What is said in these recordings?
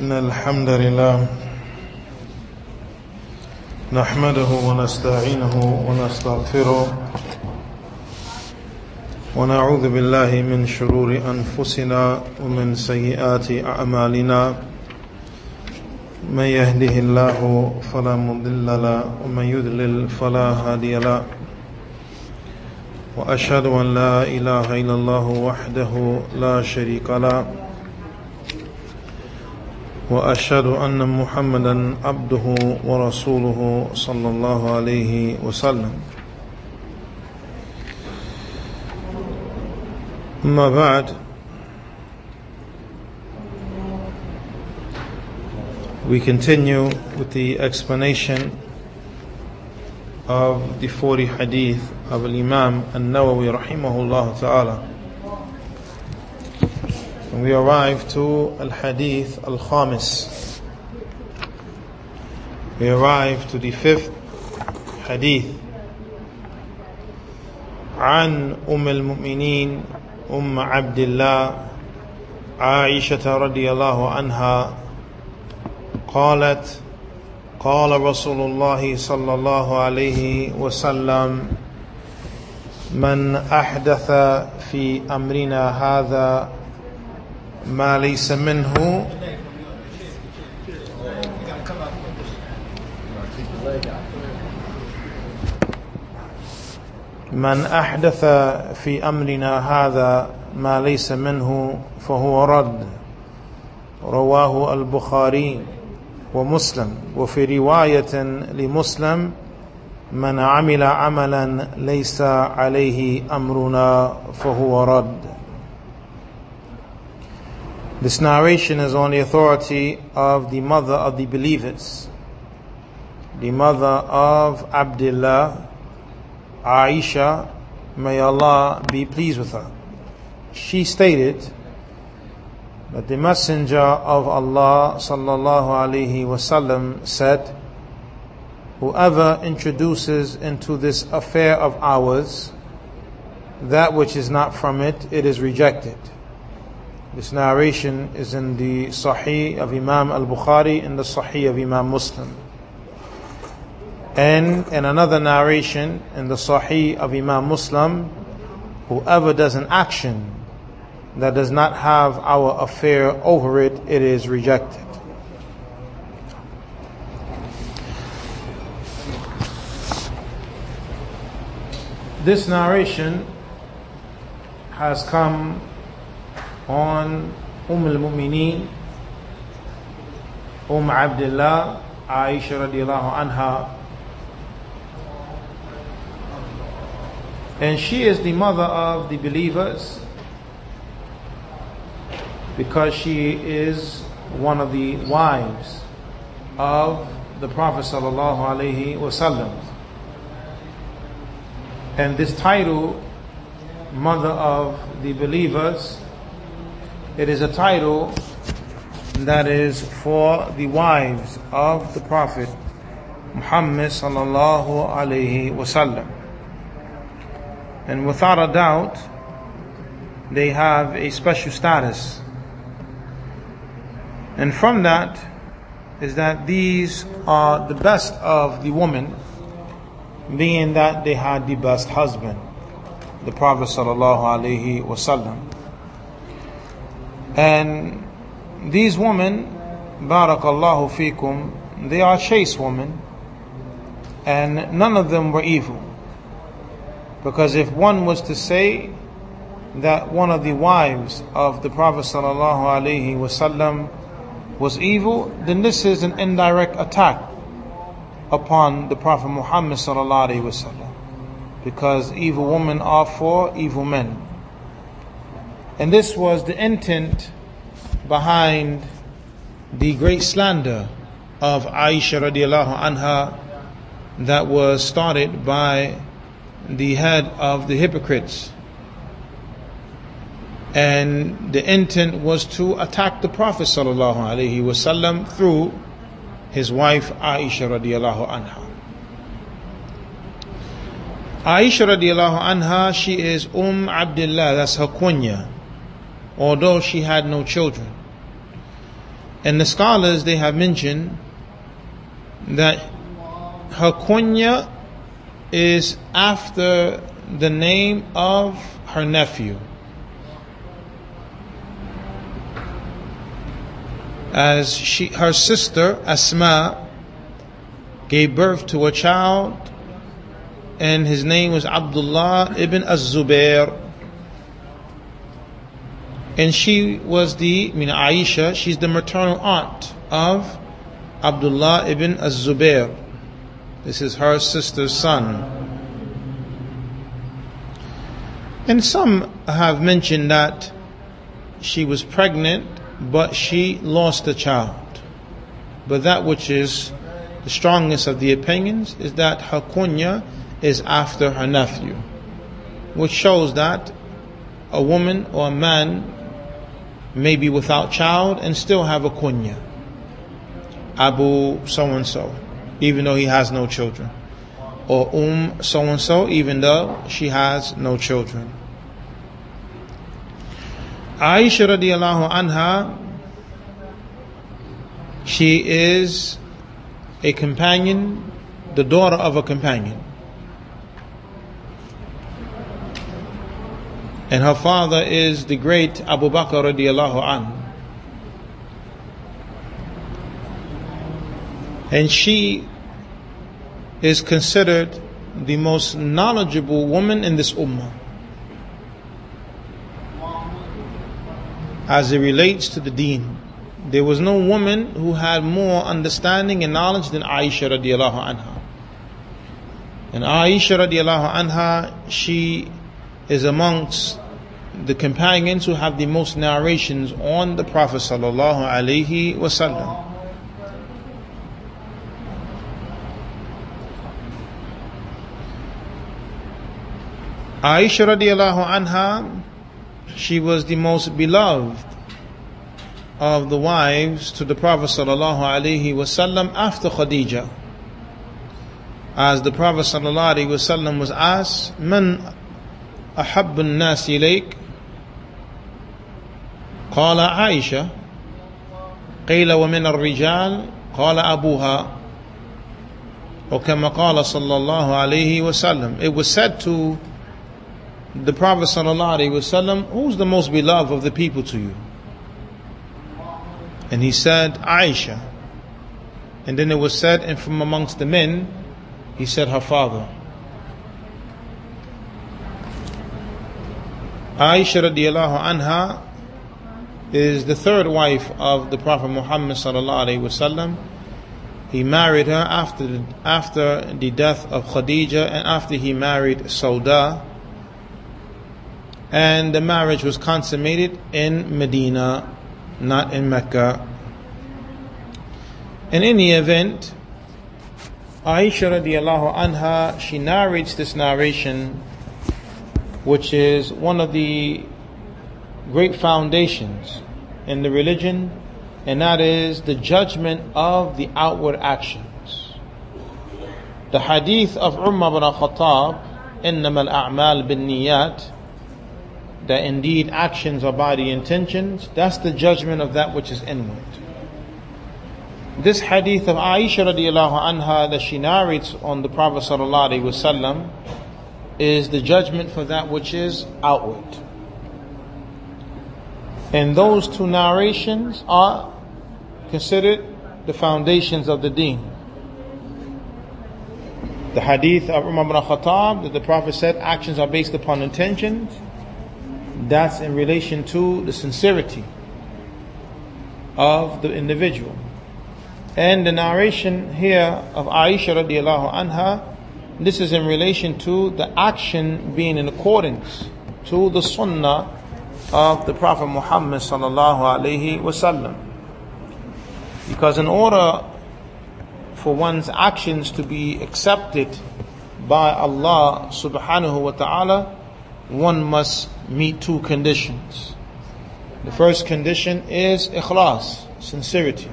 إن الحمد لله نحمده ونستعينه ونستغفره ونعوذ بالله من شرور أنفسنا ومن سيئات أعمالنا من يهده الله فلا مضل له ومن يضلل فلا هادي له وأشهد أن لا إله إلا الله وحده لا شريك له واشهد ان محمدا عبده ورسوله صلى الله عليه وسلم اما بعد we continue with the explanation of the 40 hadith of al-imam an-nawawi rahimahullah ta'ala And we arrive to Al Hadith Al Khamis. We arrive to the fifth Hadith. عن أم المؤمنين أم عبد الله عائشة رضي الله عنها قالت قال رسول الله صلى الله عليه وسلم من أحدث في أمرنا هذا ما ليس منه. من أحدث في أمرنا هذا ما ليس منه فهو رد. رواه البخاري ومسلم. وفي رواية لمسلم من عمل عملا ليس عليه أمرنا فهو رد. This narration is on the authority of the mother of the believers, the mother of Abdullah, Aisha, may Allah be pleased with her. She stated that the Messenger of Allah sallallahu alaihi wasallam said, Whoever introduces into this affair of ours that which is not from it, it is rejected. This narration is in the Sahih of Imam al Bukhari and the Sahih of Imam Muslim. And in another narration in the Sahih of Imam Muslim, whoever does an action that does not have our affair over it, it is rejected. This narration has come on Umm al-Mu'mineen, Umm Abdullah, Aisha radiallahu anha. And she is the mother of the believers because she is one of the wives of the Prophet sallallahu alaihi wasallam. And this title, mother of the believers, it is a title that is for the wives of the Prophet Muhammad sallallahu alaihi wasallam. And without a doubt, they have a special status. And from that is that these are the best of the women, being that they had the best husband, the Prophet sallallahu alaihi wasallam. And these women, barakallahu fikum, they are chaste women, and none of them were evil. Because if one was to say that one of the wives of the Prophet sallallahu alaihi wasallam was evil, then this is an indirect attack upon the Prophet Muhammad sallallahu alaihi wasallam. Because evil women are for evil men. And this was the intent behind the great slander of Aisha radiallahu anha that was started by the head of the hypocrites. And the intent was to attack the Prophet sallallahu alaihi wasallam through his wife Aisha radiallahu anha. Aisha radiallahu anha, she is Umm Abdullah, that's her kunya although she had no children. And the scholars, they have mentioned that her kunya is after the name of her nephew. As she, her sister Asma gave birth to a child and his name was Abdullah ibn Az-Zubair. And she was the, I mean Aisha, she's the maternal aunt of Abdullah ibn Az-Zubair. This is her sister's son. And some have mentioned that she was pregnant, but she lost a child. But that which is the strongest of the opinions is that her kunya is after her nephew, which shows that a woman or a man may be without child and still have a kunya. Abu so and so, even though he has no children. Or Um so and so, even though she has no children. Aisha radiallahu anha, she is a companion, the daughter of a companion. And her father is the great Abu Bakr radiallahu anhu. And she is considered the most knowledgeable woman in this ummah. As it relates to the deen. There was no woman who had more understanding and knowledge than Aisha radiallahu anha. And Aisha radiallahu anha, she is amongst the companions who have the most narrations on the Prophet sallallahu alaihi wasallam. Aisha radiallahu anha, she was the most beloved of the wives to the Prophet sallallahu alaihi wasallam after Khadija. As the Prophet sallallahu alaihi wasallam was asked, "Man أحب الناس إليك قال عائشة قيل ومن الرجال قال أبوها وكما قال صلى الله عليه وسلم it was said to the Prophet صلى الله عليه وسلم who's the most beloved of the people to you and he said Aisha and then it was said and from amongst the men he said her father Aisha radiallahu anha is the third wife of the Prophet Muhammad sallallahu alaihi wasallam. He married her after the, after the death of Khadija and after he married Sauda. And the marriage was consummated in Medina, not in Mecca. In any event, Aisha radiallahu anha, she narrates this narration which is one of the great foundations in the religion, and that is the judgment of the outward actions. The hadith of Umar bin Khattab, إنما الأعمال بالنيات, that indeed actions are by the intentions, that's the judgment of that which is inward. This hadith of Aisha radiallahu anha that she narrates on the Prophet sallallahu alaihi wasallam is the judgment for that which is outward. And those two narrations are considered the foundations of the deen. The hadith of Umar ibn Khattab that the Prophet said actions are based upon intentions. That's in relation to the sincerity of the individual. And the narration here of Aisha radiallahu anha this is in relation to the action being in accordance to the sunnah of the Prophet Muhammad sallallahu alaihi wasallam. Because in order for one's actions to be accepted by Allah subhanahu wa ta'ala, one must meet two conditions. The first condition is ikhlas, sincerity.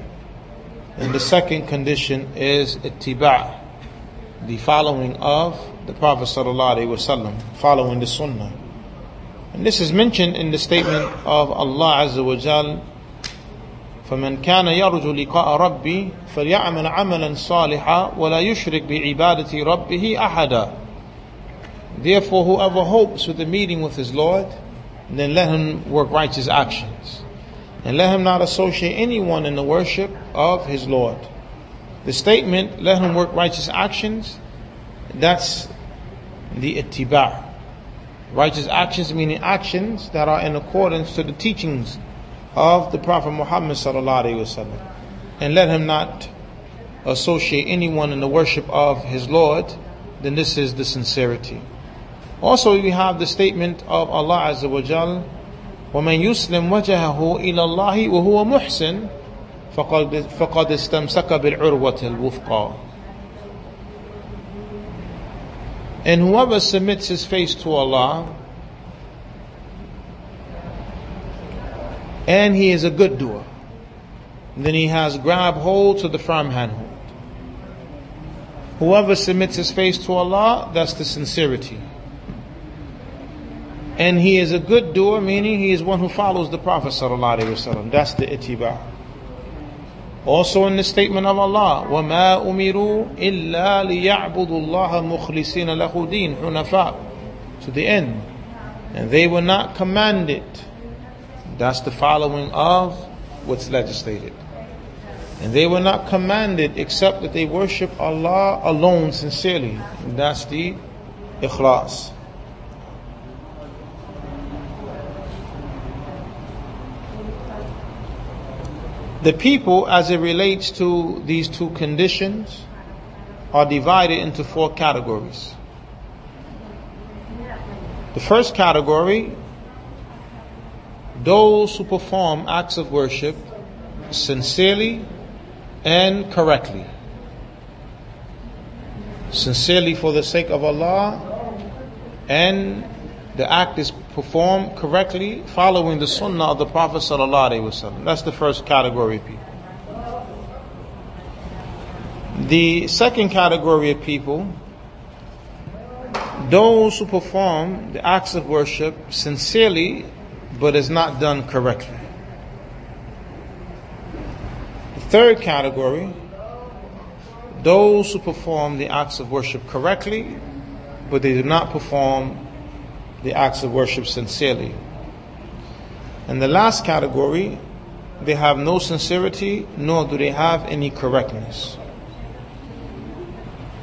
And the second condition is ittiba', the following of the Prophet ﷺ, following the Sunnah. And this is mentioned in the statement of Allah Azza wa Jal, فمن كان يرجو لقاء ربي فليعمل عملا صالحا ولا يشرك بعبادة ربه أحدا Therefore whoever hopes with the meeting with his Lord then let him work righteous actions and let him not associate anyone in the worship of his Lord. The statement, let him work righteous actions, that's the ittiba. Righteous actions meaning actions that are in accordance to the teachings of the Prophet Muhammad sallallahu alaihi wasallam, and let him not associate anyone in the worship of his Lord. Then this is the sincerity. Also, we have the statement of Allah Azza wa Jal, ومن يسلم وجهه إلى الله وهو محسن فقد فقد استمسك بالعروة الوثقى. And whoever submits his face to Allah and he is a good doer, then he has grabbed hold to the firm handhold. Whoever submits his face to Allah, that's the sincerity. And he is a good doer, meaning he is one who follows the Prophet ﷺ. That's the ittiba. Also in the statement of Allah, وَمَا أُمِرُوا إِلَّا لِيَعْبُدُوا اللَّهَ مُخْلِصِينَ لَهُ دِينَ حُنَفَاء To the end. And they were not commanded that's the following of what's legislated. And they were not commanded except that they worship Allah alone sincerely. And that's the ikhlas. The people, as it relates to these two conditions, are divided into four categories. The first category those who perform acts of worship sincerely and correctly. Sincerely for the sake of Allah, and the act is performed correctly following the sunnah of the Prophet. That's the first category of people. The second category of people, those who perform the acts of worship sincerely but is not done correctly. The third category, those who perform the acts of worship correctly, but they do not perform the acts of worship sincerely. And the last category, they have no sincerity, nor do they have any correctness.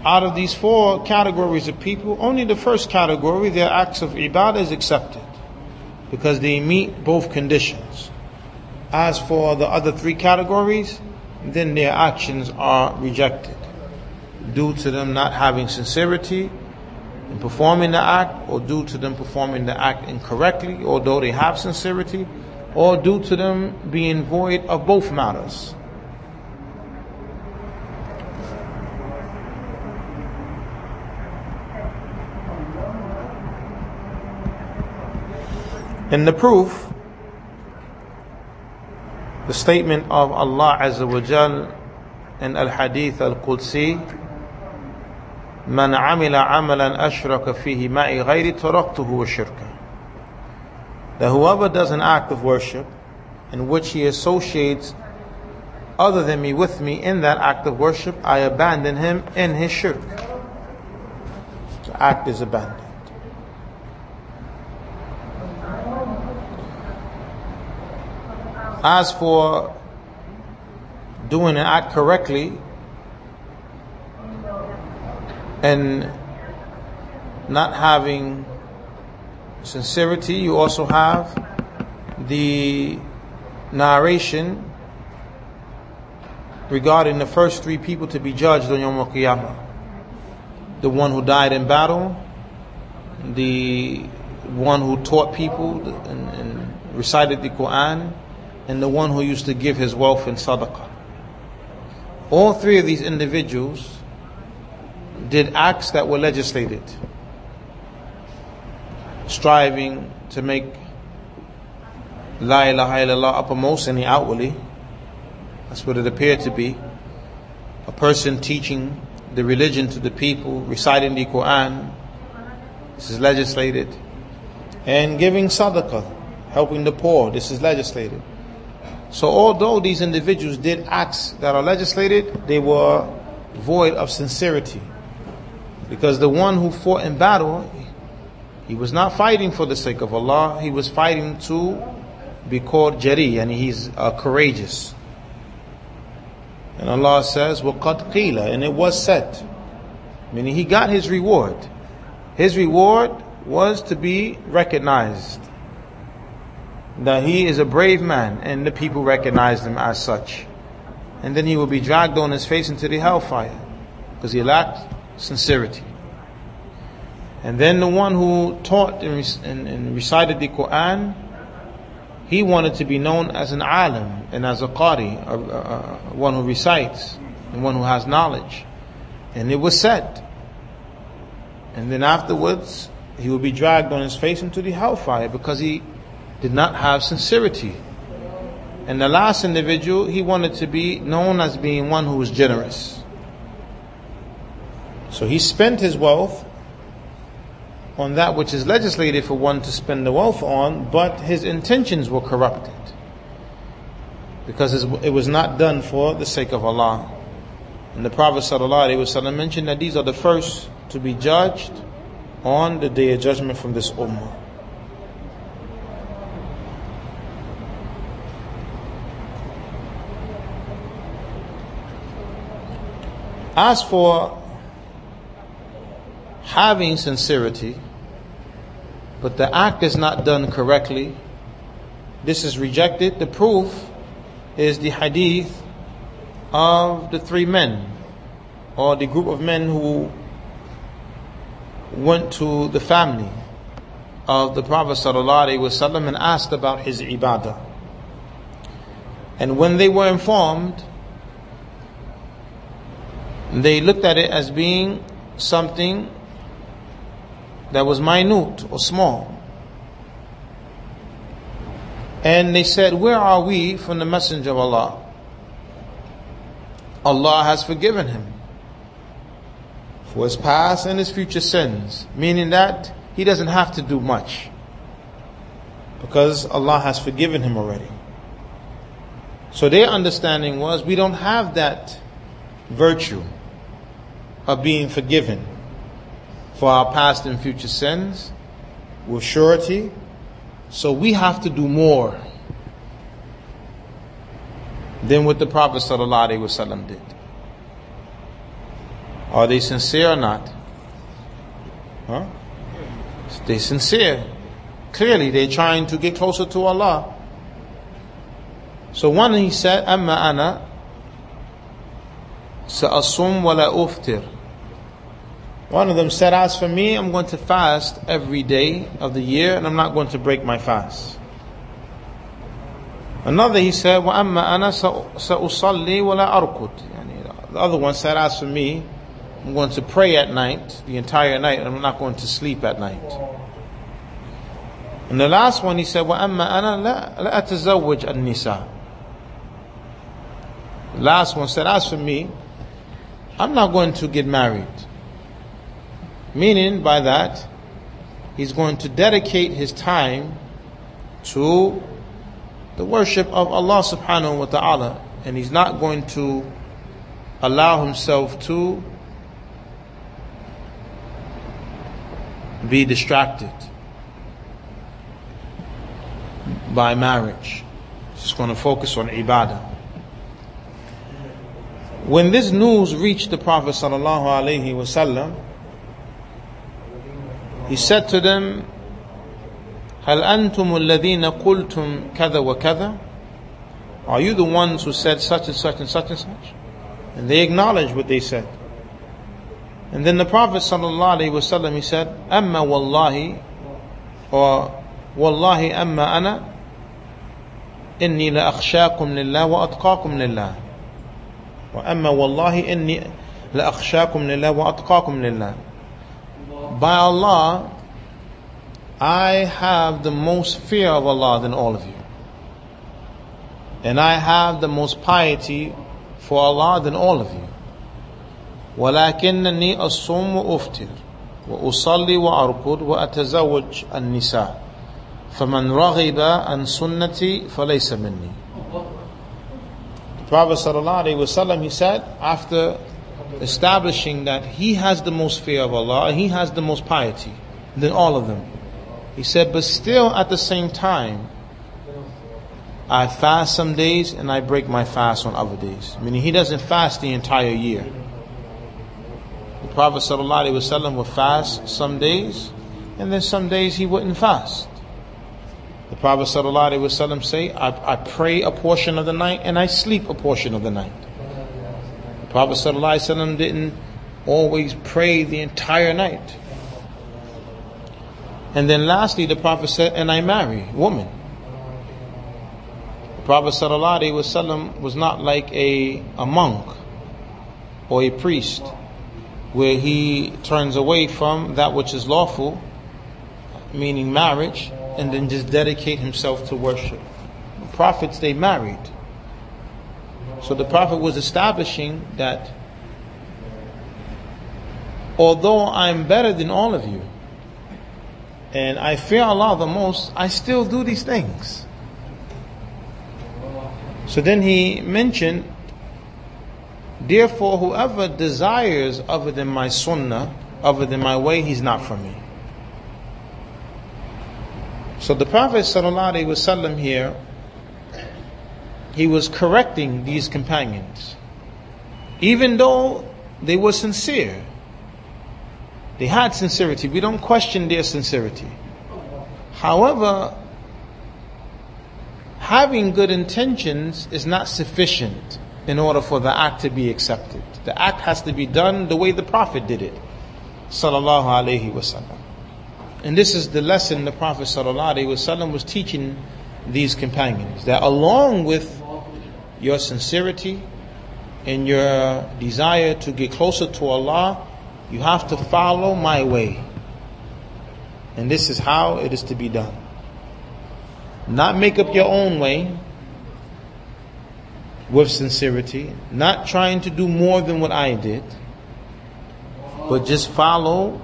Out of these four categories of people, only the first category, their acts of ibadah is accepted because they meet both conditions. As for the other three categories, then their actions are rejected due to them not having sincerity in performing the act, or due to them performing the act incorrectly, although they have sincerity, or due to them being void of both matters. In the proof, the statement of Allah Azza wa Jal in Al Hadith Al Qudsi, من عمل عملا أشرك فيه معي غيري تركته وشركه that whoever does an act of worship in which he associates other than me with me in that act of worship, I abandon him in his shirk. The act is abandoned. As for doing an act correctly and not having sincerity, you also have the narration regarding the first three people to be judged on Yom Qiyamah. The one who died in battle, the one who taught people and, and recited the Quran, and the one who used to give his wealth in sadaqah. All three of these individuals did acts that were legislated, striving to make La ilaha illallah uppermost and outwardly. That's what it appeared to be. A person teaching the religion to the people, reciting the Quran. This is legislated. And giving sadaqah, helping the poor. This is legislated. So although these individuals did acts that are legislated, they were void of sincerity. Because the one who fought in battle, he was not fighting for the sake of Allah, he was fighting to be called Jari, and he's uh, courageous. And Allah says, وَقَدْ قِيلَ And it was said. Meaning he got his reward. His reward was to be recognized. That he is a brave man and the people recognized him as such. And then he will be dragged on his face into the hellfire because he lacked sincerity. And then the one who taught and, recited the Quran, he wanted to be known as an alim and as a qari, a, a, a, one who recites and one who has knowledge. And it was said. And then afterwards, he will be dragged on his face into the hellfire because he did not have sincerity. And the last individual, he wanted to be known as being one who was generous. So he spent his wealth on that which is legislated for one to spend the wealth on, but his intentions were corrupted. Because it was not done for the sake of Allah. And the Prophet ﷺ mentioned that these are the first to be judged on the day of judgment from this ummah. As for having sincerity, but the act is not done correctly, this is rejected. The proof is the hadith of the three men, or the group of men who went to the family of the Prophet ﷺ and asked about his ibadah. And when they were informed, they looked at it as being something that was minute or small. And they said, Where are we from the Messenger of Allah? Allah has forgiven him for his past and his future sins, meaning that he doesn't have to do much because Allah has forgiven him already. So their understanding was we don't have that virtue of being forgiven for our past and future sins with surety. So we have to do more than what the Prophet ﷺ did. Are they sincere or not? Huh? They sincere. Clearly, they're trying to get closer to Allah. So one he said, "Amma ana sa'asum wa la uftir." One of them said, "As for me, I'm going to fast every day of the year, and I'm not going to break my fast." Another he said, "Wa amma ana sa'usalli wa la arkud." The other one said, "As for me, I'm going to pray at night, the entire night, and I'm not going to sleep at night. And the last one he said, وَأَمَّا أَنَا لَا أَتَزَوَّجْ النِّسَاء The last one said, as for me, I'm not going to get married. Meaning by that, he's going to dedicate his time to the worship of Allah subhanahu wa ta'ala. And he's not going to allow himself to be distracted by marriage. He's going to focus on ibadah. When this news reached the Prophet sallallahu alaihi wasallam, he said to them, هل أنتم الذين قلتم كذا وكذا? Are you the ones who said such and such and such and such? And they acknowledged what they said. And then the Prophet ﷺ, he said, Amma wallahi, or wallahi amma ana, inni la akhshakum lillah wa atqakum lillah. Wa amma wallahi inni la By Allah, I have the most fear of Allah than all of you. And I have the most piety for Allah than all of you. ولكنني أصوم وأفطر وأصلي وأركض وأتزوج النساء فمن رغب عن سنتي فليس مني The Prophet ﷺ, he said, after establishing that he has the most fear of Allah, he has the most piety than all of them. He said, but still at the same time, I fast some days and I break my fast on other days. Meaning he doesn't fast the entire year. The Prophet ﷺ would fast some days and then some days he wouldn't fast. The Prophet ﷺ say, I, I pray a portion of the night and I sleep a portion of the night. Prophet ﷺ didn't always pray the entire night. And then lastly, the Prophet said, and I marry woman. The Prophet ﷺ was not like a, a monk or a priest where he turns away from that which is lawful, meaning marriage, and then just dedicate himself to worship. Prophets, they married. So the Prophet was establishing that although I'm better than all of you, and I fear Allah the most, I still do these things. So then he mentioned, therefore whoever desires other than my sunnah, other than my way, he's not from me. So the Prophet ﷺ here, he was correcting these companions. Even though they were sincere. They had sincerity. We don't question their sincerity. However, having good intentions is not sufficient in order for the act to be accepted. The act has to be done the way the Prophet did it. Sallallahu Alaihi Wasallam. And this is the lesson the Prophet Sallallahu Wasallam was teaching these companions. That along with your sincerity and your desire to get closer to Allah, you have to follow my way. And this is how it is to be done. Not make up your own way with sincerity, not trying to do more than what I did, but just follow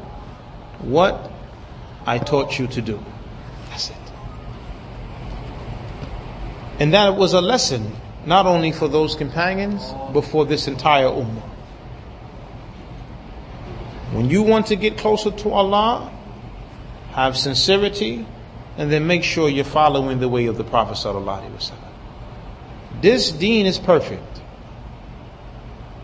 what I taught you to do. That's it. And that was a lesson not only for those companions, but for this entire ummah. When you want to get closer to Allah, have sincerity, and then make sure you're following the way of the Prophet ﷺ. This deen is perfect.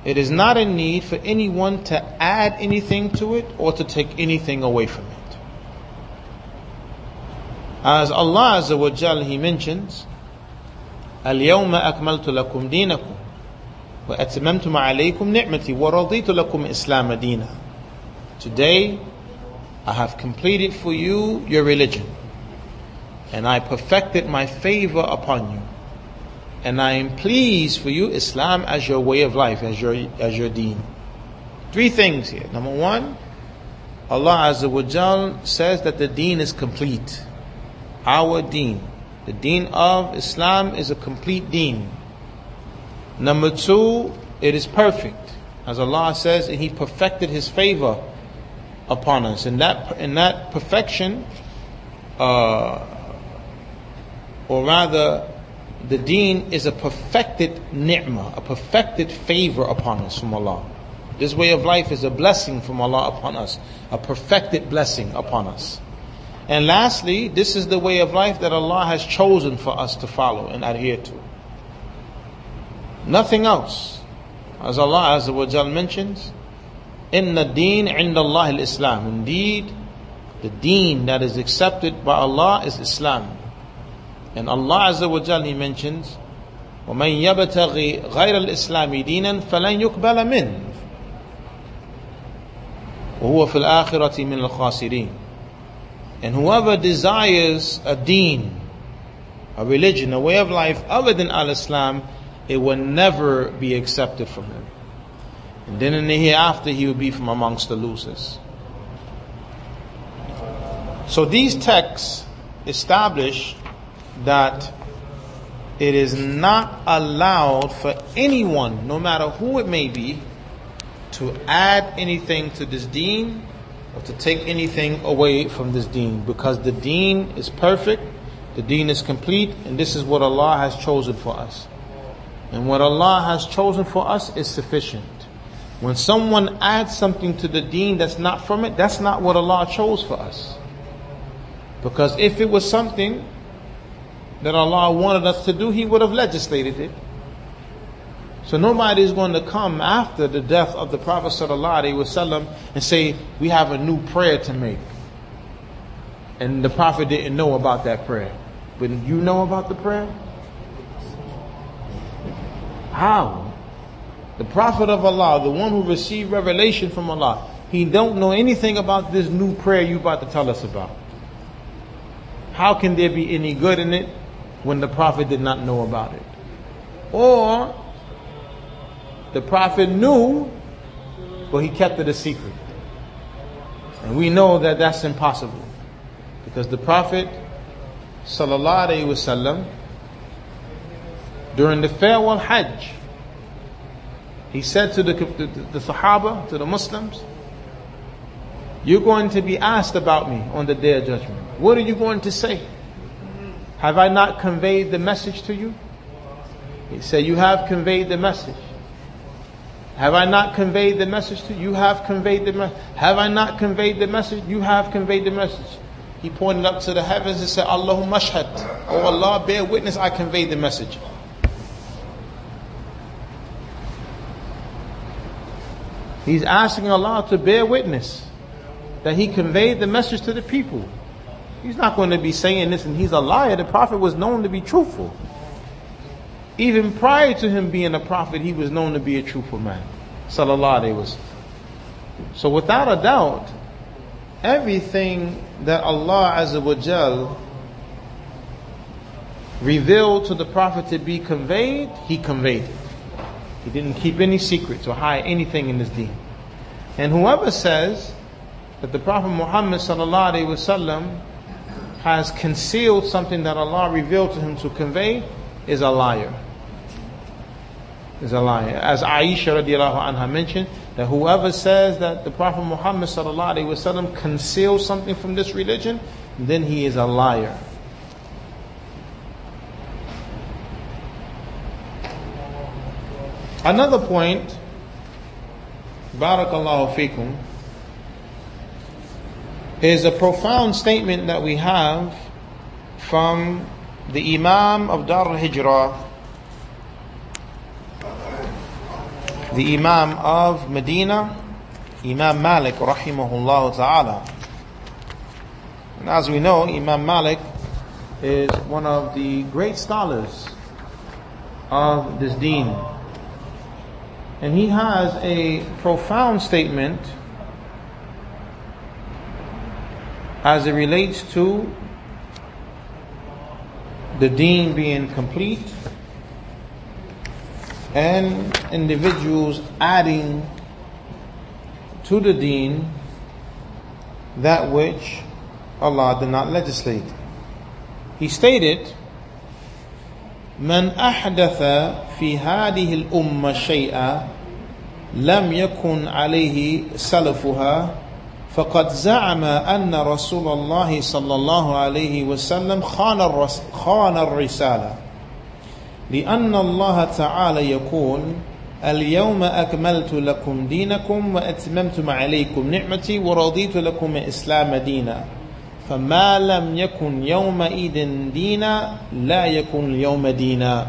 It is not in need for anyone to add anything to it or to take anything away from it. As Allah Azza wa Jal, He mentions, اليوم أكملت لكم دينكم وأتممت عليكم نعمتي ورضيت لكم إسلام دينا Today I have completed for you your religion and I perfected my favor upon you. And I am pleased for you Islam as your way of life, as your as your deen. Three things here. Number one, Allah Azza wa Jal says that the deen is complete. Our deen. The deen of Islam is a complete deen. Number two, it is perfect. As Allah says, and He perfected His favor upon us. And that, and that perfection, uh, or rather, the deen is a perfected ni'mah, a perfected favor upon us from Allah. This way of life is a blessing from Allah upon us, a perfected blessing upon us. And lastly, this is the way of life that Allah has chosen for us to follow and adhere to. Nothing else. As Allah Azza wa Jal mentions, in the deen in Allah al-Islam. Indeed, the deen that is accepted by Allah is Islam. And Allah Azza wa Jal, He mentions, وَمَنْ يَبْتَغِي غَيْرَ الْإِسْلَامِ دِينًا فَلَنْ يُقْبَلَ مِنْهُ وهو في الآخرة من الخاسرين and whoever desires a deen a religion a way of life other than al-Islam it will never be accepted from him. And then in the hereafter he will be from amongst the losers. So these texts establish that it is not allowed for anyone, no matter who it may be, to add anything to this deen or to take anything away from this deen because the deen is perfect, the deen is complete, and this is what Allah has chosen for us. And what Allah has chosen for us is sufficient. When someone adds something to the deen that's not from it, that's not what Allah chose for us. Because if it was something that Allah wanted us to do, He would have legislated it. So nobody is going to come after the death of the Prophet ﷺ and say, we have a new prayer to make. And the Prophet didn't know about that prayer. But you know about the prayer? How? The Prophet of Allah, the one who received revelation from Allah, he don't know anything about this new prayer you about to tell us about. How can there be any good in it when the Prophet did not know about it? Or the Prophet knew, but he kept it a secret. And we know that that's impossible. Because the Prophet, sallallahu alaihi wasallam, during the farewell Hajj, he said to the, the, the Sahaba, to the Muslims, You're going to be asked about me on the day of judgment. What are you going to say? Have I not conveyed the message to you? He said, You have conveyed the message. Have I not conveyed the message to you? You have conveyed the message. Have I not conveyed the message? You have conveyed the message. He pointed up to the heavens and said, Allahumma shahad. Oh Allah, bear witness, I conveyed the message. He's asking Allah to bear witness that he conveyed the message to the people. He's not going to be saying this and he's a liar. The Prophet was known to be truthful. Even prior to him being a prophet, he was known to be a truthful man. Sallallahu Alaihi Wasallam. So without a doubt, everything that Allah Azza wa Jal revealed to the Prophet to be conveyed, he conveyed it. He didn't keep any secrets or hide anything in his deen. And whoever says that the Prophet Muhammad sallallahu alaihi wasallam has concealed something that Allah revealed to him to convey is a liar. Is a liar. As Aisha radiallahu anha mentioned, that whoever says that the Prophet Muhammad sallallahu alaihi wasallam concealed something from this religion, then he is a liar. Another point, Barakallahu fikum, is a profound statement that we have from the Imam of Dar al-Hijrah, the Imam of Medina, Imam Malik rahimahullah ta'ala. And as we know, Imam Malik is one of the great scholars of this deen. And he has a profound statement as it relates to the deen being complete and individuals adding to the deen that which Allah did not legislate. He stated, من أحدث في هذه الأمة شيئا لم يكن عليه سلفها فقد زعم أن رسول الله صلى الله عليه وسلم خان خان الرسالة لأن الله تعالى يقول اليوم أكملت لكم دينكم وأتممت عليكم نعمتي ورضيت لكم الإسلام دينا. فما لم يكن يومئذ دينا لا يكون اليوم دينا.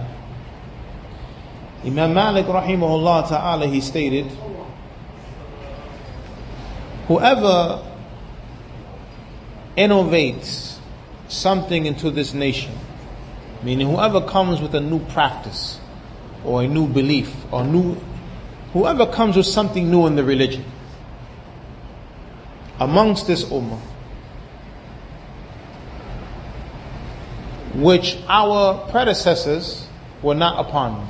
Imam Malik rahimahullah ta'ala he stated whoever innovates something into this nation meaning whoever comes with a new practice or a new belief or new whoever comes with something new in the religion amongst this ummah which our predecessors were not upon.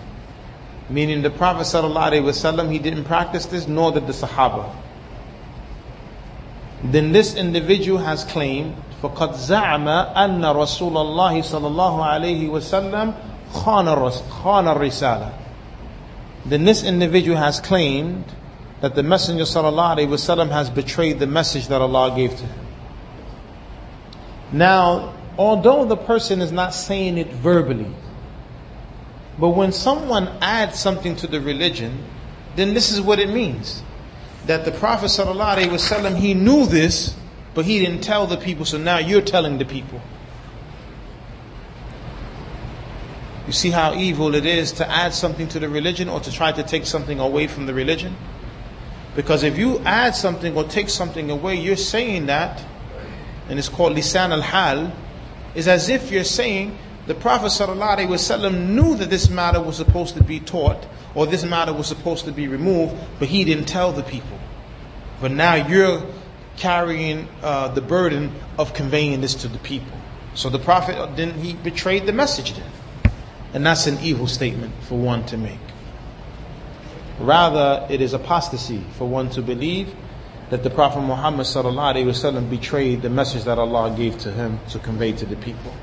Meaning the Prophet ﷺ, he didn't practice this, nor did the Sahaba. Then this individual has claimed, فقد زعم أن رسول الله صلى الله عليه وسلم خان الرسالة Then this individual has claimed that the Messenger صلى الله عليه وسلم has betrayed the message that Allah gave to him. Now, although the person is not saying it verbally, but when someone adds something to the religion, then this is what it means. That the Prophet ﷺ, he knew this, but he didn't tell the people, so now you're telling the people. You see how evil it is to add something to the religion or to try to take something away from the religion? Because if you add something or take something away, you're saying that, and it's called lisan al-hal, is as if you're saying the Prophet ﷺ knew that this matter was supposed to be taught or this matter was supposed to be removed, but he didn't tell the people. But now you're carrying uh, the burden of conveying this to the people. So the Prophet then he betrayed the message then. And that's an evil statement for one to make. Rather, it is apostasy for one to believe that the Prophet Muhammad betrayed the message that Allah gave to him to convey to the people.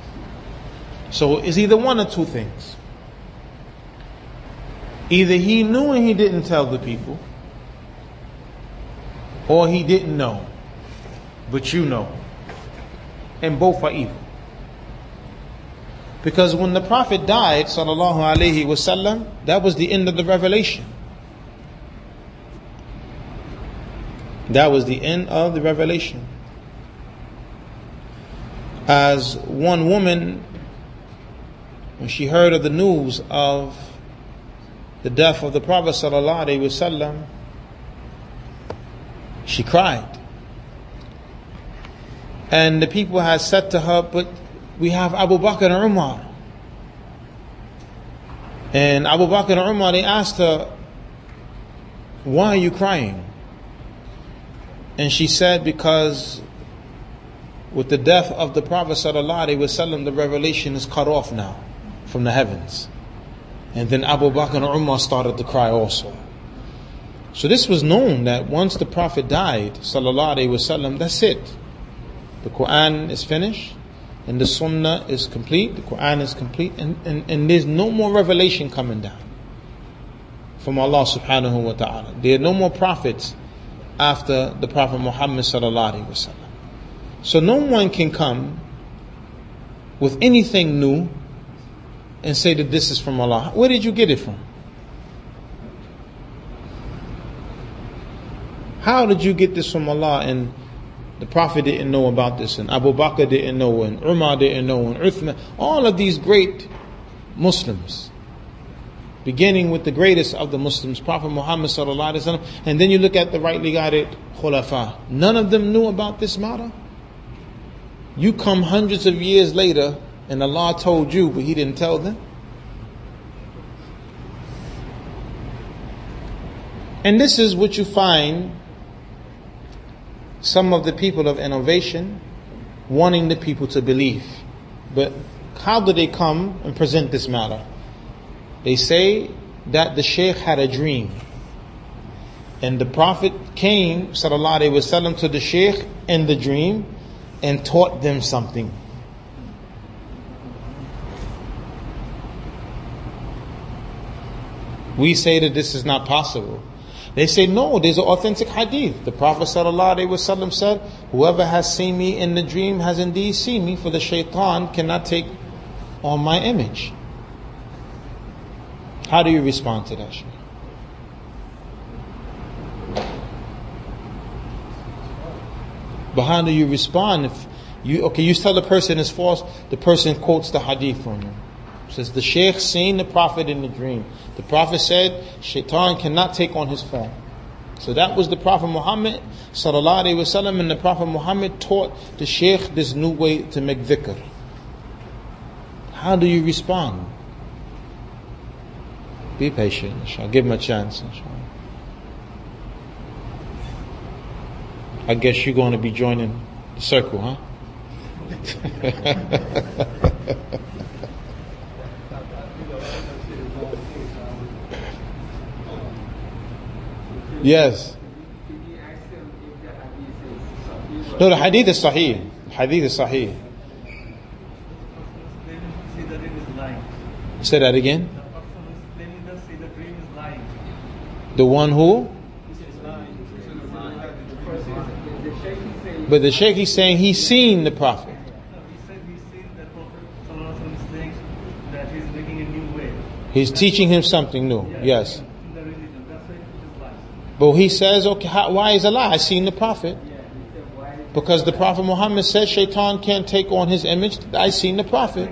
So it's either one or two things. Either he knew and he didn't tell the people, or he didn't know, but you know. And both are evil. Because when the Prophet died, sallallahu alaihi wasallam, that was the end of the revelation. That was the end of the revelation. As one woman, when she heard of the news of the death of the Prophet sallallahu alaihi wasallam, she cried. And the people had said to her, but we have Abu Bakr and Umar. And Abu Bakr and Umar, they asked her, why are you crying? And she said, because with the death of the Prophet ﷺ, the revelation is cut off now from the heavens. And then Abu Bakr and Umar started to cry also. So this was known that once the Prophet died, wasallam that's it. The Quran is finished and the Sunnah is complete, the Quran is complete, and, and, and there's no more revelation coming down from Allah subhanahu wa ta'ala. There are no more prophets after the Prophet Muhammad sallallahu alaihi wasallam. So no one can come with anything new and say that this is from Allah. Where did you get it from? How did you get this from Allah and the Prophet didn't know about this, and Abu Bakr didn't know, and Umar didn't know, and Uthman. All of these great Muslims, beginning with the greatest of the Muslims, Prophet Muhammad sallallahu alaihi wasallam, and then you look at the rightly guided Khulafa. None of them knew about this matter. You come hundreds of years later, and Allah told you, but He didn't tell them. And this is what you find some of the people of innovation wanting the people to believe. But how do they come and present this matter? They say that the Sheikh had a dream. And the Prophet came, sallallahu alayhi wasallam, to the Sheikh in the dream and taught them something. We say that this is not possible. They say, no, there's an authentic hadith. The Prophet ﷺ said, whoever has seen me in the dream has indeed seen me, for the shaitan cannot take on my image. How do you respond to that? But how do you respond if you, okay, you tell the person it's false, the person quotes the hadith from you. Says the Sheikh seen the Prophet in the dream. The Prophet said, Shaitan cannot take on his form. So that was the Prophet Muhammad wasallam, and the Prophet Muhammad taught the Sheikh this new way to make dhikr. How do you respond? Be patient, inshallah. Give him a chance, inshallah. I guess you're going to be joining the circle, huh? Yes. No, the hadith is sahih. Hadith is sahih. Say that again. The one who? But the sheikh is saying he's seen the Prophet. He's teaching him something new. Yes. But he says, okay, how, why is a lie? I seen the Prophet. Because the Prophet Muhammad says shaitan can't take on his image. I seen the Prophet.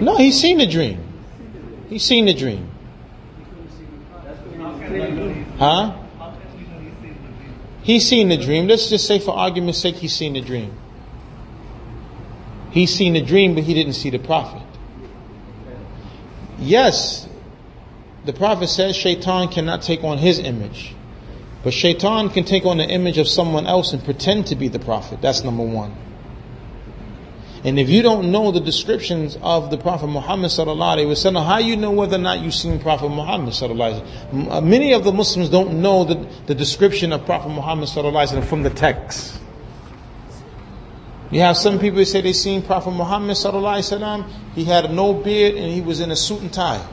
No, he's seen the dream. He's seen the dream. Huh? He's seen the dream. Let's just say for argument's sake, he's seen the dream. He's seen the dream, but he didn't see the Prophet. Yes, the Prophet says shaitan cannot take on his image. But shaitan can take on the image of someone else and pretend to be the Prophet. That's number one. And if you don't know the descriptions of the Prophet Muhammad sallallahu alaihi wasallam, how you know whether or not you've seen Prophet Muhammad sallallahu alaihi wasallam? Many of the Muslims don't know the, the description of Prophet Muhammad sallallahu alaihi wasallam from the text. You have some people who say they've seen Prophet Muhammad sallallahu alaihi wasallam. He had no beard and he was in a suit and tie.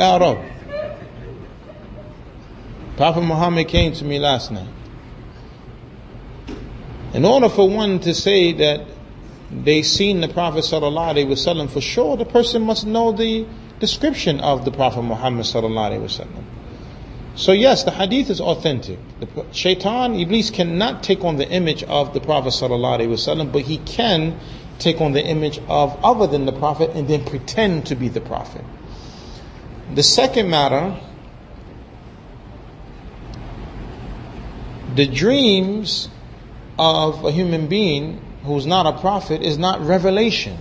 Ya Rab. Prophet Muhammad came to me last night. In order for one to say that they seen the Prophet sallallahu alaihi wasallam for sure, the person must know the description of the Prophet Muhammad sallallahu alaihi wasallam. So yes, the hadith is authentic. The shaitan, Iblis cannot take on the image of the Prophet sallallahu alaihi wasallam, but he can take on the image of other than the Prophet and then pretend to be the Prophet. The second matter, the dreams of a human being who's not a prophet is not revelation.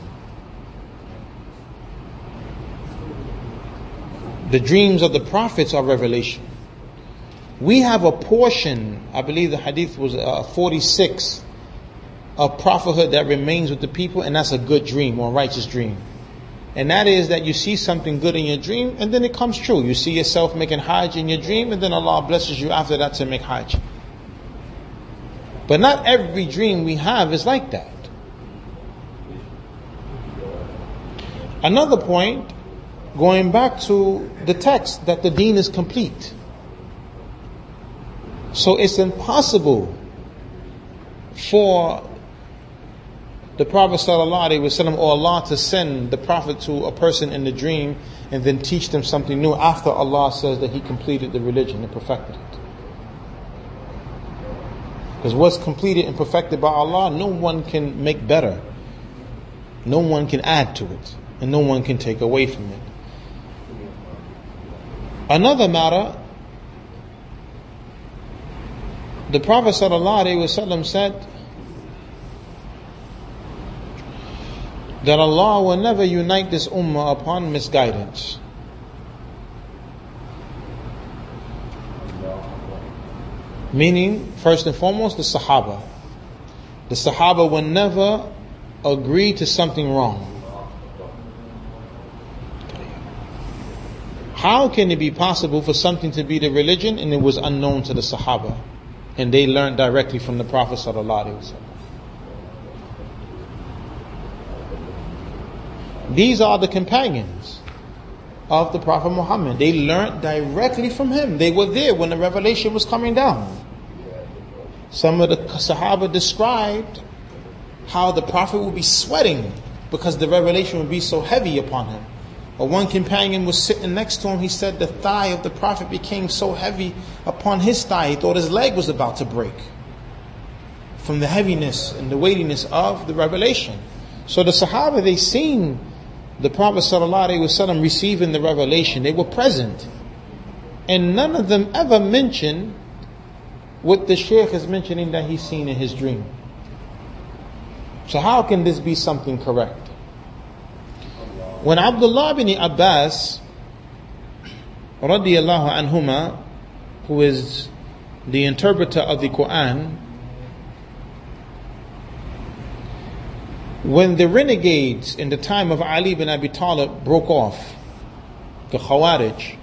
The dreams of the prophets are revelation. We have a portion, I believe the hadith was uh, 46, of prophethood that remains with the people, and that's a good dream or a righteous dream. And that is that you see something good in your dream, and then it comes true. You see yourself making hajj in your dream, and then Allah blesses you after that to make hajj. But not every dream we have is like that. Another point, going back to the text, that the deen is complete. So it's impossible for the Prophet ﷺ or Allah to send the Prophet to a person in the dream and then teach them something new after Allah says that He completed the religion and perfected it. Because what's completed and perfected by Allah, no one can make better. No one can add to it. And no one can take away from it. Another matter, the Prophet ﷺ said that Allah will never unite this ummah upon misguidance. Meaning, first and foremost, the Sahaba. The Sahaba will never agree to something wrong. How can it be possible for something to be the religion and it was unknown to the Sahaba? And they learned directly from the Prophet ﷺ. These are the companions of the Prophet Muhammad. They learned directly from him. They were there when the revelation was coming down. Some of the Sahaba described how the Prophet would be sweating because the revelation would be so heavy upon him. But one companion was sitting next to him. He said the thigh of the Prophet became so heavy upon his thigh, he thought his leg was about to break from the heaviness and the weightiness of the revelation. So the Sahaba, they seen the Prophet ﷺ receiving the revelation, they were present. And none of them ever mentioned what the Shaykh is mentioning that he's seen in his dream. So how can this be something correct? When Abdullah bin Abbas radiallahu anhuma, who is the interpreter of the Quran, When the renegades in the time of Ali bin Abi Talib broke off, the Khawarij,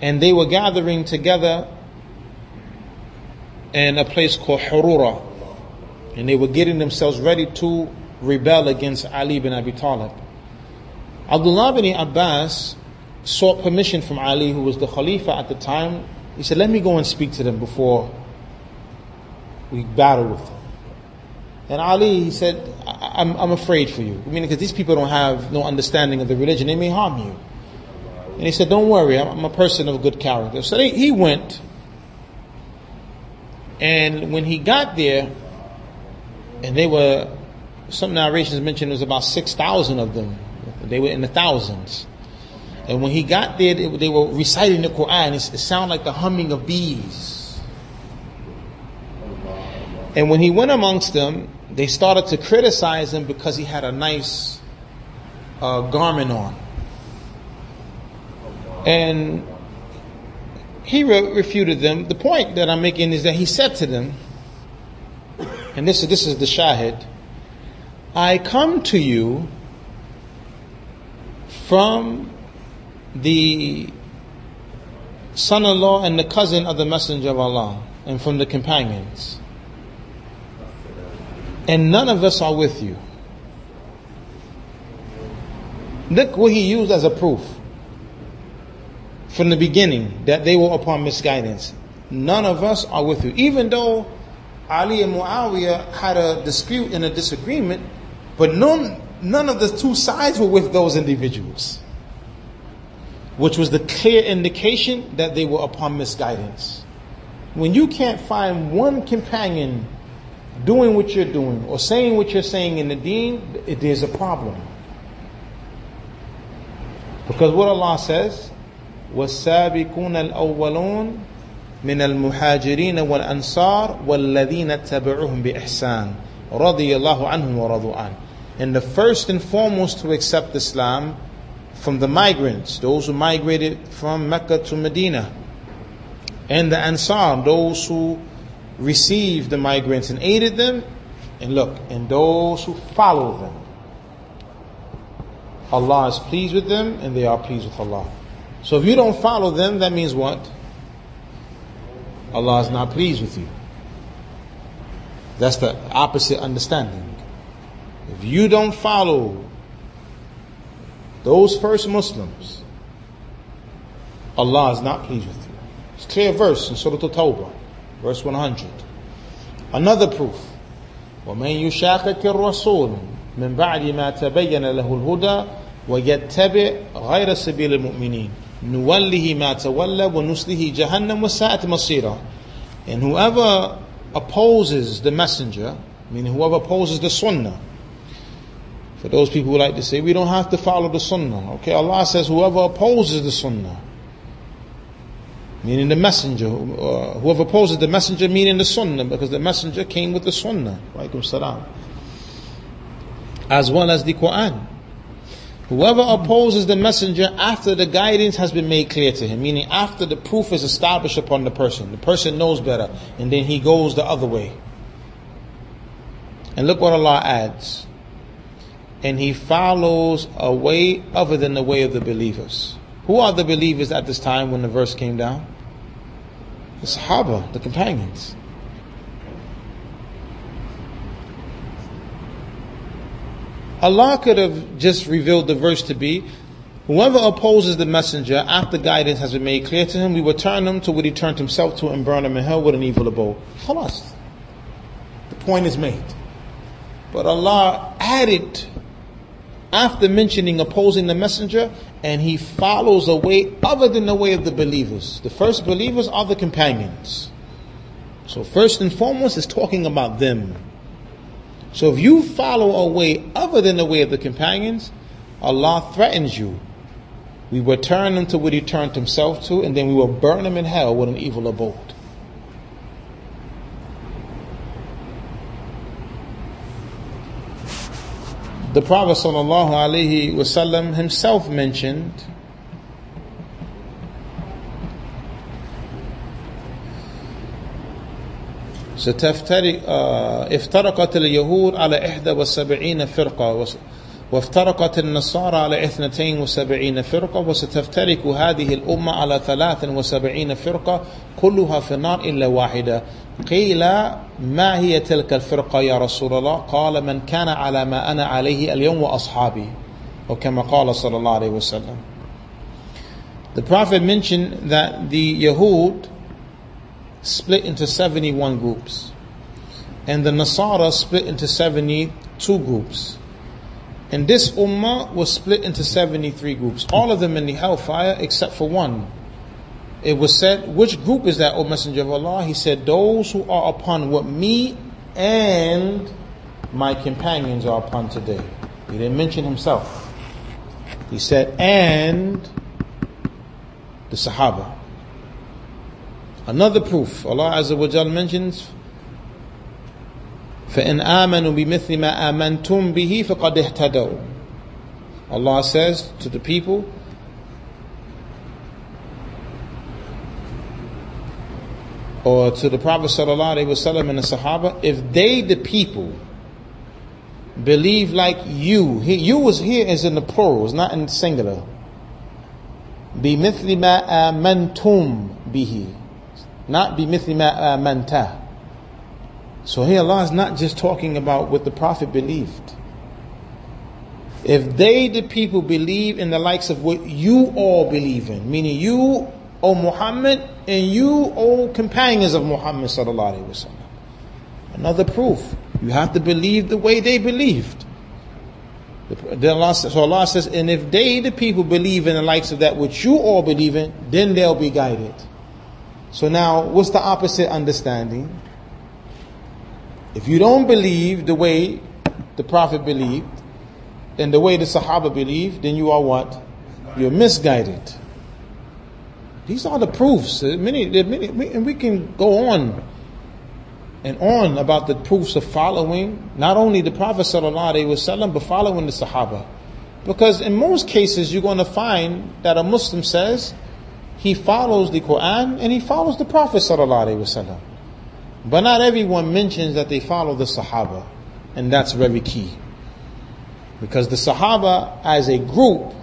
and they were gathering together in a place called Hurura, and they were getting themselves ready to rebel against Ali bin Abi Talib. Abdullah bin Abbas sought permission from Ali, who was the Khalifa at the time. He said, Let me go and speak to them before we battle with them. And Ali, he said, I'm, I'm afraid for you. I mean, because these people don't have no understanding of the religion. They may harm you. And he said, don't worry, I'm, I'm a person of good character. So they, he went. And when he got there, and they were, some narrations mentioned it was about 6,000 of them. They were in the thousands. And when he got there, they were reciting the Quran. It sounded like the humming of bees. And when he went amongst them, they started to criticize him because he had a nice uh, garment on. And he re- refuted them. The point that I'm making is that he said to them, and this, is, this is the shahid, I come to you from the son-in-law and the cousin of the Messenger of Allah and from the companions. And none of us are with you. Look what he used as a proof from the beginning that they were upon misguidance. None of us are with you. Even though Ali and Muawiyah had a dispute and a disagreement, but none, none of the two sides were with those individuals which was the clear indication that they were upon misguidance. When you can't find one companion doing what you're doing or saying what you're saying in the deen, it is a problem. Because what Allah says, والسابقون الأولون من المهاجرين والأنصار والذين اتبعوهم بإحسان رضي الله عنهم ورضوا عنه. And the first and foremost to accept Islam from the migrants, those who migrated from Mecca to Medina, and the Ansar, those who received the migrants and aided them, and look, and those who follow them. Allah is pleased with them and they are pleased with Allah. So if you don't follow them, that means what? Allah is not pleased with you. That's the opposite understanding. If you don't follow those first Muslims, Allah is not pleased with you. It's clear verse in Surah Al-Tawbah, verse 100. Another proof. ومن يشاقق الرسول من بعد ما تبين له الهدى ويتبع غير سبيل المؤمنين نوله ما تولى ونسله جهنم وساءت مصيرا and whoever opposes the messenger meaning whoever opposes the sunnah for those people who like to say, we don't have to follow the sunnah. Okay, Allah says, whoever opposes the sunnah, meaning the messenger, uh, whoever opposes the messenger, meaning the sunnah, because the messenger came with the sunnah. salam. As well as the Quran. Whoever opposes the messenger after the guidance has been made clear to him, meaning after the proof is established upon the person, the person knows better, and then he goes the other way. And look what Allah adds and he follows a way other than the way of the believers. Who are the believers at this time when the verse came down? The Sahaba, the companions. Allah could have just revealed the verse to be Whoever opposes the messenger after guidance has been made clear to him, we will turn him to what he turned himself to and burn him in hell with an evil abode. Khalas. The point is made. But Allah added after mentioning opposing the messenger, and he follows a way other than the way of the believers. The first believers are the companions. So first and foremost is talking about them. So if you follow a way other than the way of the companions, Allah threatens you. We will turn them to what he turned himself to, and then we will burn them in hell with an evil abode. the Prophet ﷺ himself mentioned ستفترق افترقت اليهود على إحدى وسبعين فرقة وافترقت النصارى على اثنتين وسبعين فرقة وستفترق هذه الأمة على ثلاث وسبعين فرقة كلها في النار إلا واحدة قيل ما هي تلك الفرقة يا رسول الله قال من كان على ما أنا عليه اليوم وأصحابي وكما قال صلى الله عليه وسلم The Prophet mentioned that the Yahud split into 71 groups and the Nasara split into 70 two groups. And this ummah was split into 73 groups, all of them in the hellfire except for one. It was said, which group is that, O Messenger of Allah? He said, those who are upon what me and my companions are upon today. He didn't mention himself. He said, and the Sahaba. Another proof, Allah Azza wa Jal mentions, فإن آمنوا بمثل ما آمنتم به فقد اهتدوا Allah says to the people or to the Prophet sallallahu alaihi wasallam and the Sahaba if they the people believe like you you was here is in the plural it's not in the singular بمثل ما آمنتم به not بمثل ما آمنته so here Allah is not just talking about what the Prophet believed. If they, the people, believe in the likes of what you all believe in, meaning you, O Muhammad, and you, O companions of Muhammad sallallahu alaihi wasallam. Another proof. You have to believe the way they believed. Then, so Allah says, and if they, the people, believe in the likes of that which you all believe in, then they'll be guided. So now, what's the opposite understanding? If you don't believe the way the Prophet believed and the way the Sahaba believed, then you are what? You're misguided. These are the proofs. Many, many, and we can go on and on about the proofs of following not only the Prophet Sallallahu Alaihi wasallam, but following the Sahaba. Because in most cases, you're going to find that a Muslim says he follows the Quran and he follows the Prophet Sallallahu Alaihi wasallam. But not everyone mentions that they follow the Sahaba. And that's very key. Because the Sahaba as a group,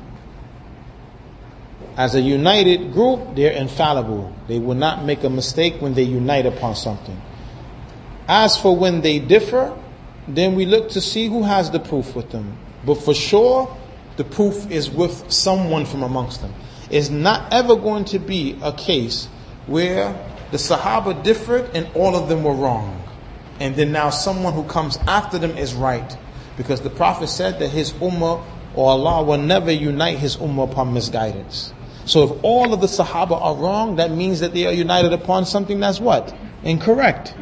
as a united group, they're infallible. They will not make a mistake when they unite upon something. As for when they differ, then we look to see who has the proof with them. But for sure, the proof is with someone from amongst them. It's not ever going to be a case where the Sahaba differed and all of them were wrong. And then now someone who comes after them is right. Because the Prophet said that his ummah or Allah will never unite his ummah upon misguidance. So if all of the Sahaba are wrong, that means that they are united upon something that's what? Incorrect.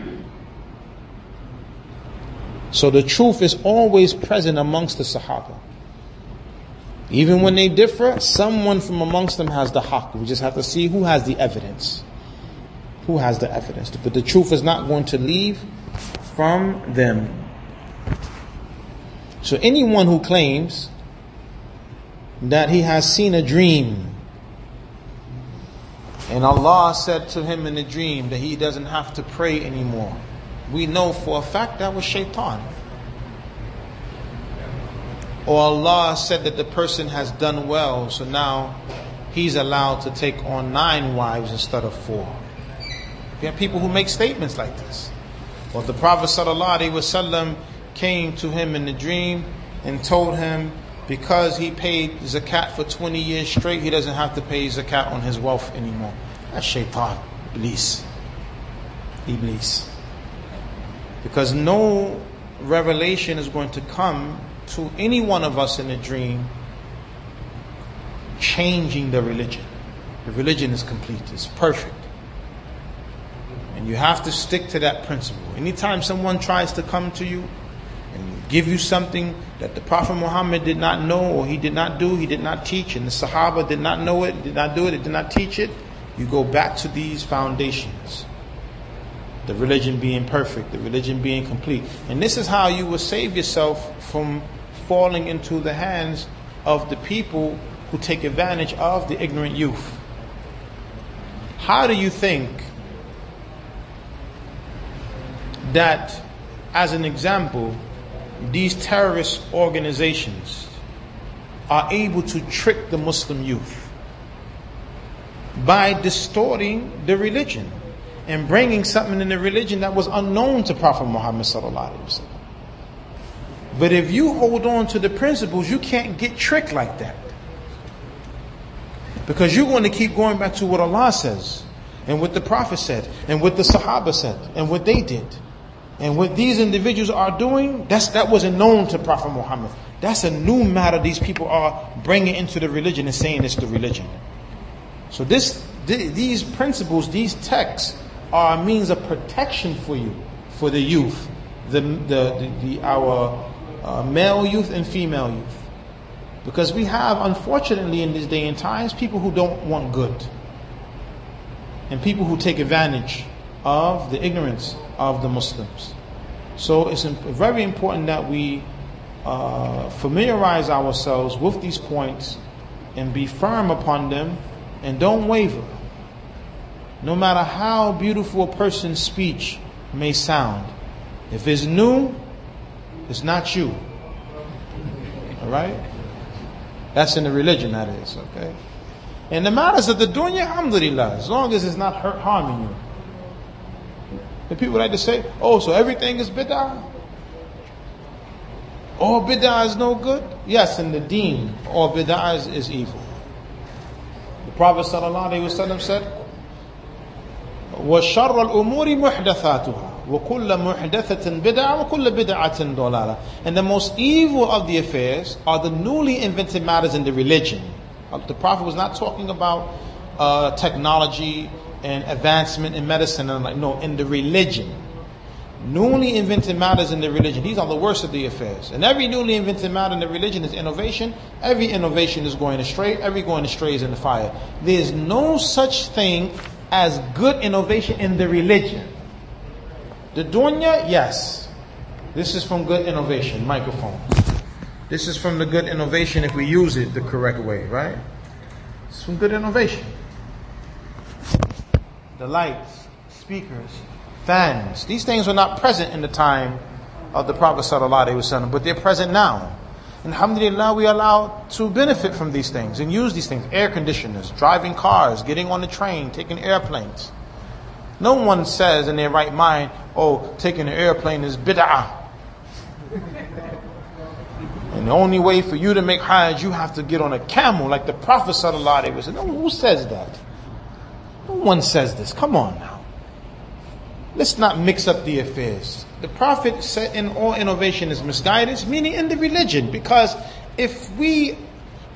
So the truth is always present amongst the Sahaba. Even when they differ, someone from amongst them has the haqq. We just have to see who has the evidence who has the evidence. But the truth is not going to leave from them. So anyone who claims that he has seen a dream and Allah said to him in a dream that he doesn't have to pray anymore. We know for a fact that was shaitan. Or Allah said that the person has done well, so now he's allowed to take on nine wives instead of four. You have people who make statements like this. Well, the Prophet ﷺ came to him in a dream and told him because he paid zakat for 20 years straight, he doesn't have to pay zakat on his wealth anymore. That's shaitan, iblis. Iblis. Because no revelation is going to come to any one of us in a dream changing the religion. The religion is complete, it's perfect. And you have to stick to that principle. Anytime someone tries to come to you give you something that the Prophet Muhammad did not know or he did not do, he did not teach, and the Sahaba did not know it, did not do it, it did not teach it, you go back to these foundations. The religion being perfect, the religion being complete. And this is how you will save yourself from falling into the hands of the people who take advantage of the ignorant youth. How do you think that, as an example, these terrorist organizations are able to trick the Muslim youth by distorting the religion and bringing something in the religion that was unknown to Prophet Muhammad But if you hold on to the principles, you can't get tricked like that. Because you're going to keep going back to what Allah says, and what the Prophet said, and what the Sahaba said, and what they did. And what these individuals are doing, that's, that wasn't known to Prophet Muhammad. That's a new matter these people are bringing into the religion and saying it's the religion. So this, th- these principles, these texts are a means of protection for you, for the youth, the, the, the, the our uh, male youth and female youth. Because we have, unfortunately, in this day and times, people who don't want good. And people who take advantage of the ignorance of the Muslims. So it's very important that we uh, familiarize ourselves with these points and be firm upon them and don't waver. No matter how beautiful a person's speech may sound, if it's new, it's not you. All right? That's in the religion, that is, okay? In the matters of the dunya, alhamdulillah, as long as it's not hurt, harming you. And people like to say, oh, so everything is bid'ah? All bid'ah is no good? Yes, in the deen, all bid'ah is, is evil. The Prophet ﷺ said, وَشَرَّ الْأُمُورِ مُحْدَثَاتُهَا وَكُلَّ مُحْدَثَةٍ بِدْعَةٍ وَكُلَّ بِدْعَةٍ ضَلَالَةٍ And the most evil of the affairs are the newly invented matters in the religion. The Prophet was not talking about uh, technology and advancement in medicine and I'm like no, in the religion. Newly invented matters in the religion. These are the worst of the affairs. And every newly invented matter in the religion is innovation. Every innovation is going astray. Every going astray is in the fire. There is no such thing as good innovation in the religion. The dunya, yes. This is from good innovation, microphone. This is from the good innovation if we use it the correct way, right? It's from good innovation. The lights, speakers, fans. These things were not present in the time of the Prophet ﷺ, but they're present now. And alhamdulillah, we are allowed to benefit from these things and use these things. Air conditioners, driving cars, getting on the train, taking airplanes. No one says in their right mind, oh, taking an airplane is bid'ah. and the only way for you to make hajj, you have to get on a camel like the Prophet ﷺ. No, who says that? No one says this. Come on now. Let's not mix up the affairs. The Prophet said in all innovation is misguidance, meaning in the religion. Because if we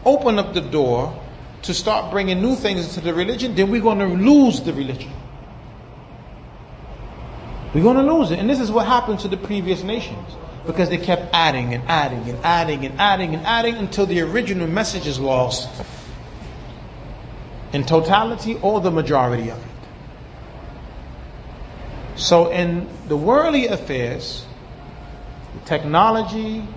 open up the door to start bringing new things into the religion, then we're going to lose the religion. We're going to lose it. And this is what happened to the previous nations. Because they kept adding and adding and adding and adding and adding until the original message is lost. In totality or the majority of it. So, in the worldly affairs, the technology,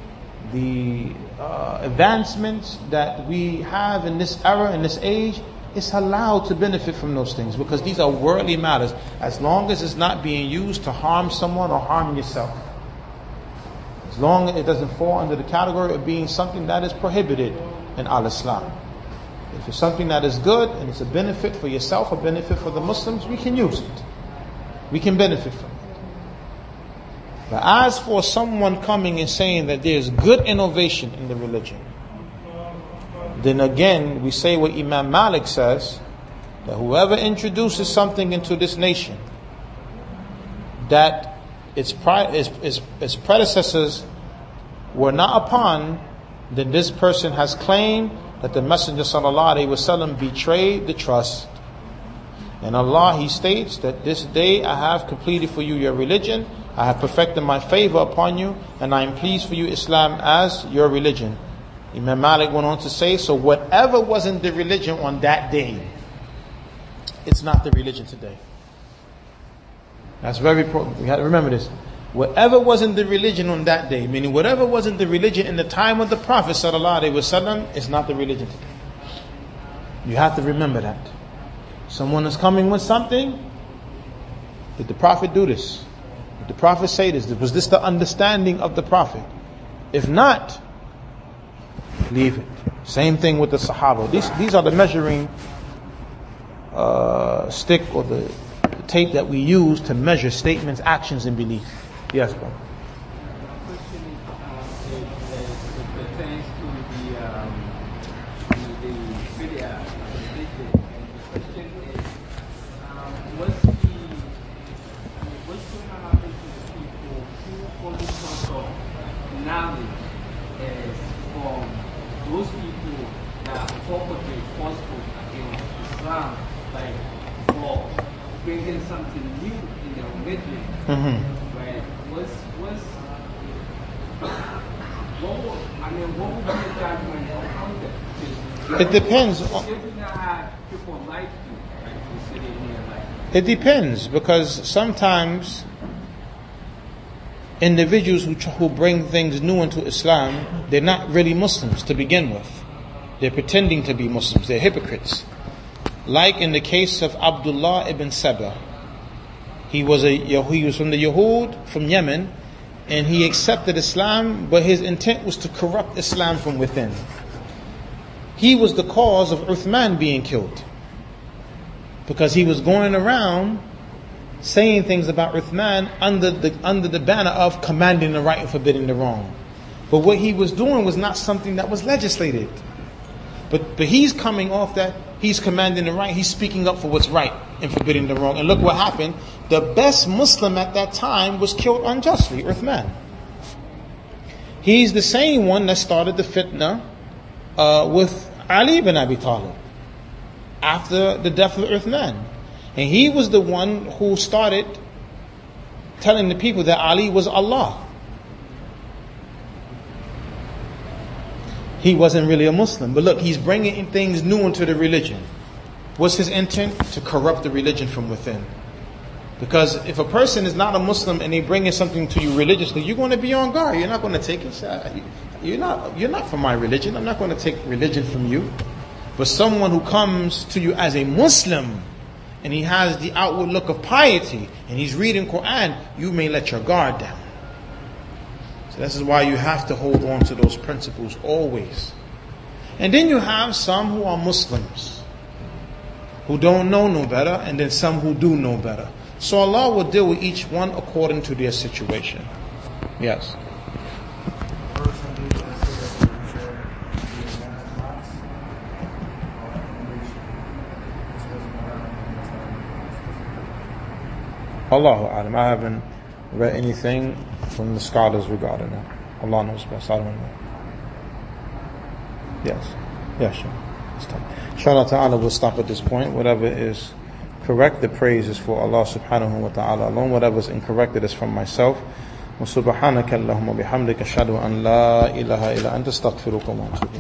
the uh, advancements that we have in this era, in this age, it's allowed to benefit from those things because these are worldly matters as long as it's not being used to harm someone or harm yourself. As long as it doesn't fall under the category of being something that is prohibited in Al Islam. If it's something that is good and it's a benefit for yourself, a benefit for the Muslims, we can use it we can benefit from it. But as for someone coming and saying that there's good innovation in the religion, then again we say what Imam Malik says that whoever introduces something into this nation that its, its, its, its predecessors were not upon, then this person has claimed that the Messenger sallallahu betrayed the trust and Allah, He states that this day I have completed for you your religion, I have perfected my favor upon you, and I am pleased for you Islam as your religion. Imam Malik went on to say, so whatever wasn't the religion on that day, it's not the religion today. That's very important. We have to remember this. Whatever wasn't the religion on that day, meaning whatever wasn't the religion in the time of the Prophet wasallam, is not the religion today. You have to remember that. Someone is coming with something. Did the Prophet do this? Did the Prophet say this? Was this the understanding of the Prophet? If not, leave it. Same thing with the Sahaba. These, these are the measuring uh, stick or the, tape that we use to measure statements, actions, and belief. Yes, bro. Islam, like, for bringing something new in your religion, Mm-hmm. right? What's, what's, what would, I mean, what would be the judgment on that? It depends. on- If you not have people like you, like you sitting here, like, It depends because sometimes individuals who, who bring things new into Islam, they're not really Muslims to begin with. They're pretending to be Muslims. They're hypocrites. Like in the case of Abdullah ibn Saba. He was a he was from the Yahud from Yemen, and he accepted Islam, but his intent was to corrupt Islam from within. He was the cause of Uthman being killed because he was going around saying things about Uthman under the under the banner of commanding the right and forbidding the wrong. But what he was doing was not something that was legislated. But but he's coming off that he's commanding the right, he's speaking up for what's right and forbidding the wrong. And look what happened. The best Muslim at that time was killed unjustly, Uthman. He's the same one that started the fitna uh, with Ali ibn Abi Talib after the death of Uthman. And he was the one who started telling the people that Ali was Allah. He wasn't really a Muslim. But look, he's bringing things new into the religion. What's his intent? To corrupt the religion from within. Because if a person is not a Muslim and they bring in something to you religiously, you're going to be on guard. You're not going to take it. You're not, you're not from my religion. I'm not going to take religion from you. But someone who comes to you as a Muslim and he has the outward look of piety and he's reading Quran, you may let your guard down. So this is why you have to hold on to those principles always. And then you have some who are Muslims who don't know no better, and then some who do know better. So Allah will deal with each one according to their situation. Yes. Allahu Alam. I haven't read anything from the scholars regarding that. Allah knows best. I don't know. Yes. Yeah, sure. It's time. Inshallah ta'ala, we'll stop at this point. Whatever is correct, the praise is for Allah subhanahu wa ta'ala alone. Whatever is incorrect, it is from myself. وسبحانك اللهم وبحمدك أشهد أن لا إله إلا أنت استغفرك وأتوب